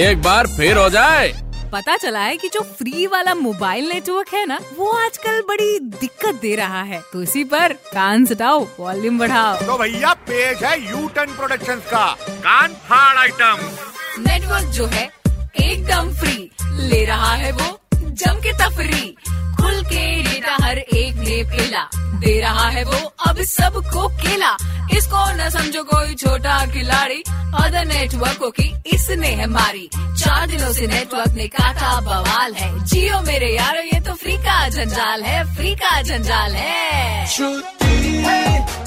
एक बार फिर हो जाए। पता चला है कि जो फ्री वाला मोबाइल नेटवर्क है ना वो आजकल बड़ी दिक्कत दे रहा है। तो इसी पर कान सटाओ वॉल्यूम बढ़ाओ। तो भैया पेज है यू टर्न प्रोडक्शन का। कान फाड़ आइटम नेटवर्क जो है एकदम फ्री ले रहा है वो जम के तफरी। खेला दे रहा है वो अब सबको खेला इसको न समझो कोई छोटा खिलाड़ी। अदर नेटवर्कों की इसने है मारी। चार दिनों से नेटवर्क ने काटा बवाल है। जियो मेरे यार, ये तो फ्री का जंजाल है फ्री का जंजाल है।